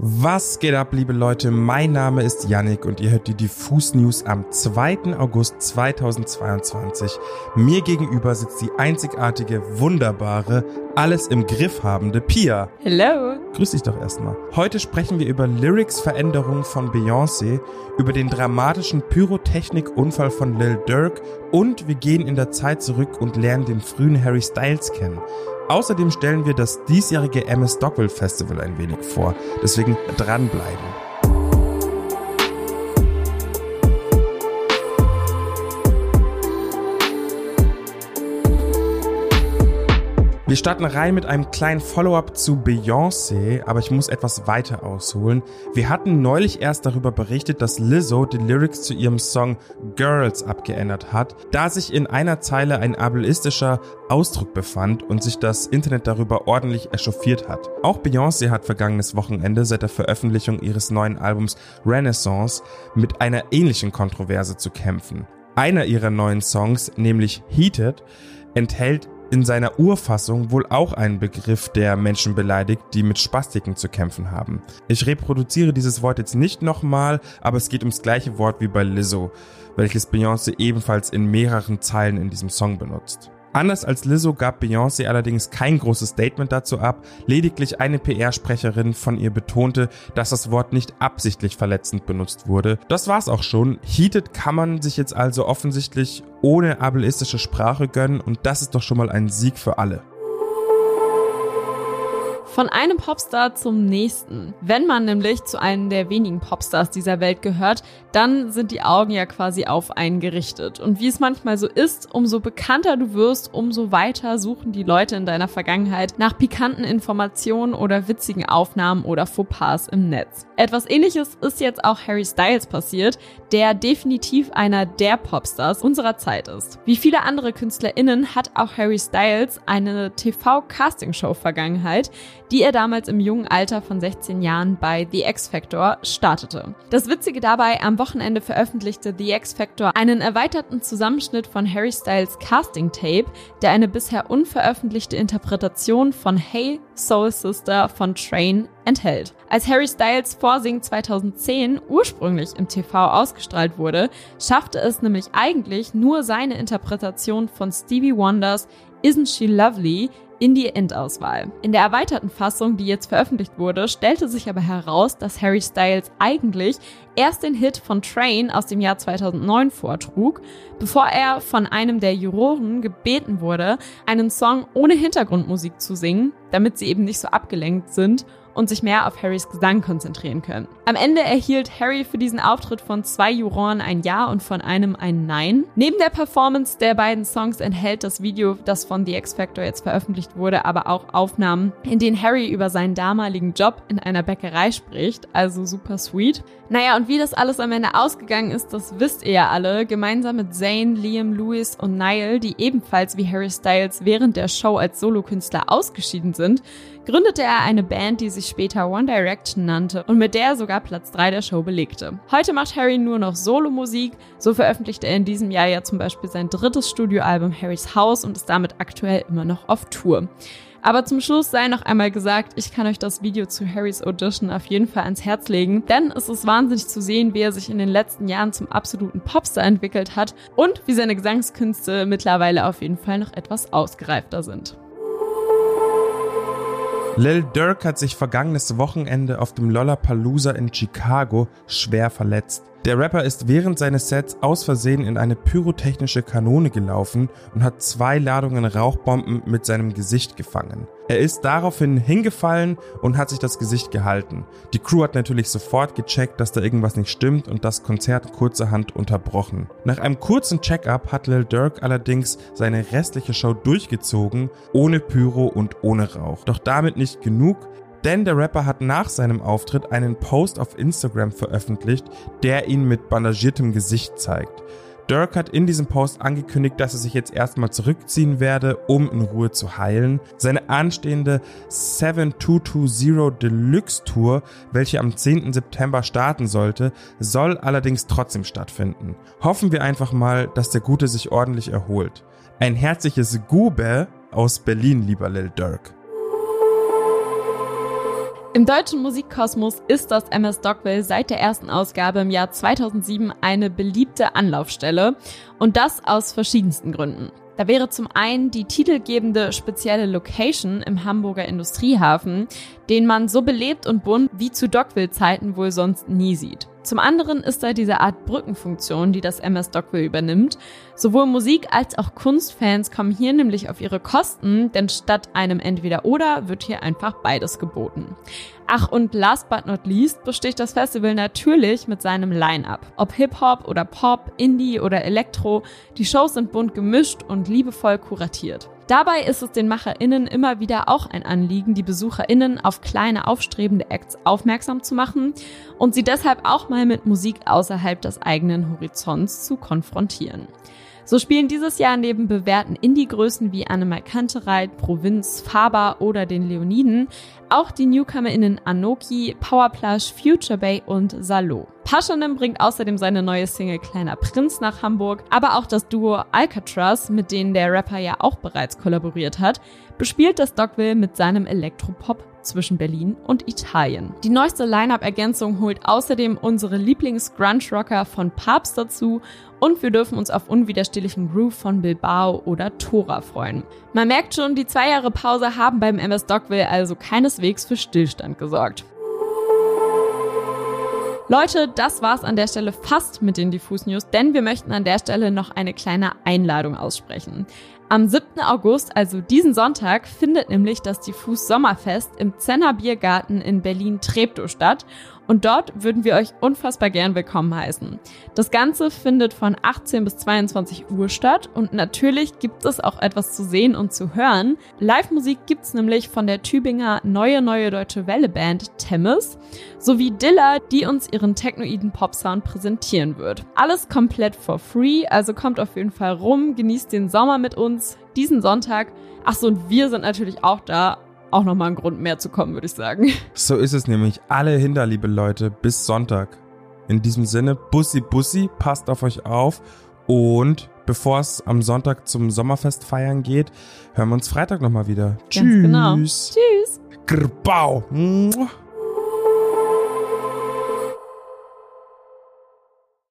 Was geht ab, liebe Leute? Mein Name ist Yannick und ihr hört die Diffus News am 2. August 2022. Mir gegenüber sitzt die einzigartige, wunderbare, alles im Griff habende Pia. Hello. Grüß dich doch erstmal. Heute sprechen wir über Lyrics-Veränderungen von Beyoncé, über den dramatischen Pyrotechnik-Unfall von Lil Durk und wir gehen in der Zeit zurück und lernen den frühen Harry Styles kennen. Außerdem stellen wir das diesjährige MS Stockwell Festival ein wenig vor. Deswegen dranbleiben. Wir starten rein mit einem kleinen Follow-up zu Beyoncé, aber ich muss etwas weiter ausholen. Wir hatten neulich erst darüber berichtet, dass Lizzo die Lyrics zu ihrem Song Girls abgeändert hat, da sich in einer Zeile ein ableistischer Ausdruck befand und sich das Internet darüber ordentlich echauffiert hat. Auch Beyoncé hat vergangenes Wochenende seit der Veröffentlichung ihres neuen Albums Renaissance mit einer ähnlichen Kontroverse zu kämpfen. Einer ihrer neuen Songs, nämlich Heated, enthält in seiner Urfassung wohl auch einen Begriff, der Menschen beleidigt, die mit Spastiken zu kämpfen haben. Ich reproduziere dieses Wort jetzt nicht nochmal, aber es geht ums gleiche Wort wie bei Lizzo, welches Beyoncé ebenfalls in mehreren Zeilen in diesem Song benutzt. Anders als Lizzo gab Beyoncé allerdings kein großes Statement dazu ab, lediglich eine PR-Sprecherin von ihr betonte, dass das Wort nicht absichtlich verletzend benutzt wurde. Das war's auch schon. Heated kann man sich jetzt also offensichtlich ohne ableistische Sprache gönnen und das ist doch schon mal ein Sieg für alle. Von einem Popstar zum nächsten. Wenn man nämlich zu einem der wenigen Popstars dieser Welt gehört, dann sind die Augen ja quasi auf einen gerichtet. Und wie es manchmal so ist, umso bekannter du wirst, umso weiter suchen die Leute in deiner Vergangenheit nach pikanten Informationen oder witzigen Aufnahmen oder Fauxpas im Netz. Etwas ähnliches ist jetzt auch Harry Styles passiert, der definitiv einer der Popstars unserer Zeit ist. Wie viele andere KünstlerInnen hat auch Harry Styles eine TV-Castingshow-Vergangenheit, die er damals im jungen Alter von 16 Jahren bei The X Factor startete. Das Witzige dabei, am Wochenende veröffentlichte The X Factor einen erweiterten Zusammenschnitt von Harry Styles Casting Tape, der eine bisher unveröffentlichte Interpretation von Hey Soul Sister von Train enthält. Als Harry Styles Vorsing 2010 ursprünglich im TV ausgestrahlt wurde, schaffte es nämlich eigentlich nur seine Interpretation von Stevie Wonders Isn't She Lovely in die Endauswahl. In der erweiterten Fassung, die jetzt veröffentlicht wurde, stellte sich aber heraus, dass Harry Styles eigentlich erst den Hit von Train aus dem Jahr 2009 vortrug, bevor er von einem der Juroren gebeten wurde, einen Song ohne Hintergrundmusik zu singen, damit sie eben nicht so abgelenkt sind und sich mehr auf Harrys Gesang konzentrieren können. Am Ende erhielt Harry für diesen Auftritt von zwei Juroren ein Ja und von einem ein Nein. Neben der Performance der beiden Songs enthält das Video, das von The X Factor jetzt veröffentlicht wurde, aber auch Aufnahmen, in denen Harry über seinen damaligen Job in einer Bäckerei spricht, also super sweet. Naja, und wie das alles am Ende ausgegangen ist, das wisst ihr ja alle. Gemeinsam mit Zayn, Liam, Lewis und Niall, die ebenfalls wie Harry Styles während der Show als Solokünstler ausgeschieden sind, gründete er eine Band, die sich später One Direction nannte und mit der er sogar Platz 3 der Show belegte. Heute macht Harry nur noch Solomusik. So veröffentlichte er in diesem Jahr ja zum Beispiel sein drittes Studioalbum Harrys House und ist damit aktuell immer noch auf Tour. Aber zum Schluss sei noch einmal gesagt, ich kann euch das Video zu Harrys Audition auf jeden Fall ans Herz legen, denn es ist wahnsinnig zu sehen, wie er sich in den letzten Jahren zum absoluten Popstar entwickelt hat und wie seine Gesangskünste mittlerweile auf jeden Fall noch etwas ausgereifter sind. Lil Durk hat sich vergangenes Wochenende auf dem Lollapalooza in Chicago schwer verletzt. Der Rapper ist während seines Sets aus Versehen in eine pyrotechnische Kanone gelaufen und hat zwei Ladungen Rauchbomben mit seinem Gesicht gefangen. Er ist daraufhin hingefallen und hat sich das Gesicht gehalten. Die Crew hat natürlich sofort gecheckt, dass da irgendwas nicht stimmt und das Konzert kurzerhand unterbrochen. Nach einem kurzen Check-up hat Lil Durk allerdings seine restliche Show durchgezogen, ohne Pyro und ohne Rauch. Doch damit nicht genug. Denn der Rapper hat nach seinem Auftritt einen Post auf Instagram veröffentlicht, der ihn mit bandagiertem Gesicht zeigt. Dirk hat in diesem Post angekündigt, dass er sich jetzt erstmal zurückziehen werde, um in Ruhe zu heilen. Seine anstehende 7220 Deluxe Tour, welche am 10. September starten sollte, soll allerdings trotzdem stattfinden. Hoffen wir einfach mal, dass der Gute sich ordentlich erholt. Ein herzliches Gube aus Berlin, lieber Lil Dirk. Im deutschen Musikkosmos ist das MS Dogville seit der ersten Ausgabe im Jahr 2007 eine beliebte Anlaufstelle und das aus verschiedensten Gründen. Da wäre zum einen die titelgebende spezielle Location im Hamburger Industriehafen, den man so belebt und bunt wie zu Dogville-Zeiten wohl sonst nie sieht. Zum anderen ist da diese Art Brückenfunktion, die das MS Dogville übernimmt. Sowohl Musik als auch Kunstfans kommen hier nämlich auf ihre Kosten, denn statt einem Entweder-Oder wird hier einfach beides geboten. Ach, und last but not least besticht das Festival natürlich mit seinem Line-up. Ob Hip-Hop oder Pop, Indie oder Elektro, die Shows sind bunt gemischt und liebevoll kuratiert. Dabei ist es den MacherInnen immer wieder auch ein Anliegen, die BesucherInnen auf kleine aufstrebende Acts aufmerksam zu machen und sie deshalb auch mal mit Musik außerhalb des eigenen Horizonts zu konfrontieren. So spielen dieses Jahr neben bewährten Indie-Größen wie Annemai Kantereit, Provinz, Faber oder den Leoniden auch die NewcomerInnen Anoki, Powerplush, Future Bay und Salo. Paschanim bringt außerdem seine neue Single Kleiner Prinz nach Hamburg, aber auch das Duo Alcatraz, mit denen der Rapper ja auch bereits kollaboriert hat, bespielt das Dogville mit seinem Elektropop zwischen Berlin und Italien. Die neueste Line-Up-Ergänzung holt außerdem unsere Lieblings-Grunge-Rocker von Papst dazu und wir dürfen uns auf unwiderstehlichen Groove von Bilbao oder Tora freuen. Man merkt schon, die zwei Jahre Pause haben beim MS Dogville also keineswegs für Stillstand gesorgt. Leute, das war's an der Stelle fast mit den Diffus News, denn wir möchten an der Stelle noch eine kleine Einladung aussprechen. Am 7. August, also diesen Sonntag, findet nämlich das Diffus Sommerfest im Zenner Biergarten in Berlin-Treptow statt und dort würden wir euch unfassbar gern willkommen heißen. Das Ganze findet von 18 bis 22 Uhr statt und natürlich gibt es auch etwas zu sehen und zu hören. Live-Musik gibt's nämlich von der Tübinger Neue Neue Deutsche Welle Band Temmes sowie Dilla, die uns ihren technoiden Pop-Sound präsentieren wird. Alles komplett for free, also kommt auf jeden Fall rum, genießt den Sommer mit uns diesen Sonntag. Achso, und wir sind natürlich auch da auch nochmal ein Grund mehr zu kommen, würde ich sagen. So ist es nämlich. Alle hinter, liebe Leute, bis Sonntag. In diesem Sinne, Bussi Bussi, passt auf euch auf und bevor es am Sonntag zum Sommerfest feiern geht, hören wir uns Freitag nochmal wieder. Ganz genau. Tschüss. Tschüss. Grbau.